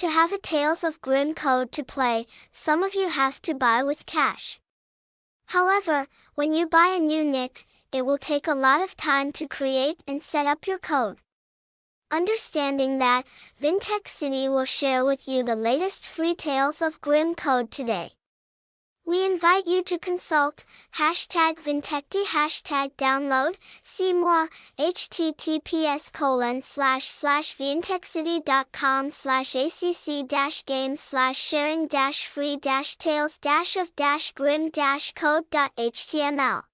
To have a Tales of Grimm code to play, some of you have to buy with cash. However, when you buy a new nick, it will take a lot of time to create and set up your code. Understanding that, Vintech City will share with you the latest free Tales of Grimm code today. We invite you to consult hashtag Vintechty hashtag download, see more, https colon slash slash vintechcity.com slash acc dash game slash sharing dash free dash tales dash of dash grimm dash code.html.